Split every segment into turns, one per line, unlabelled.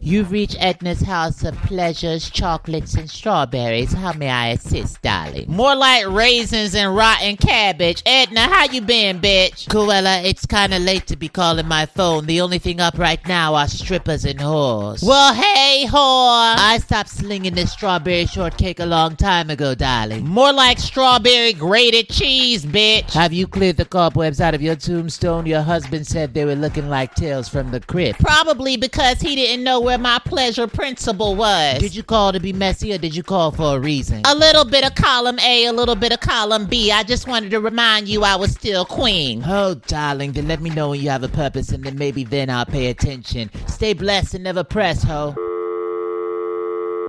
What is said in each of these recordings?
You've reached Edna's House of Pleasures, Chocolates, and Strawberries. How may I assist, darling? More like raisins and rotten cabbage. Edna, how you been, bitch? Cruella, it's kinda late to be calling my phone. The only thing up right now are strippers and whores. Well, hey, whore! I stopped slinging this strawberry shortcake a long time ago, darling. More like strawberry grated cheese, bitch. Have you cleared the cobwebs out of your tombstone? Your husband said they were looking like tales from the crypt. Probably because he didn't know where my pleasure principle was. Did you call to be messy or did you call for a reason? A little bit of column A, a little bit of column B. I just wanted to remind you I was still queen. Oh, darling, then let me know when you have a purpose and then maybe then I'll pay attention. Stay blessed and never press, ho.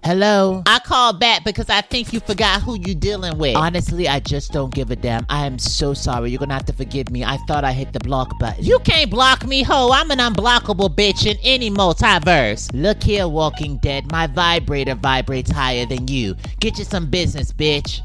Hello? I called back because I think you forgot who you dealing with. Honestly, I just don't give a damn. I am so sorry. You're gonna have to forgive me. I thought I hit the block button. You can't block me, ho. I'm an unblockable bitch in any multiverse. Look here, Walking Dead. My vibrator vibrates higher than you. Get you some business, bitch.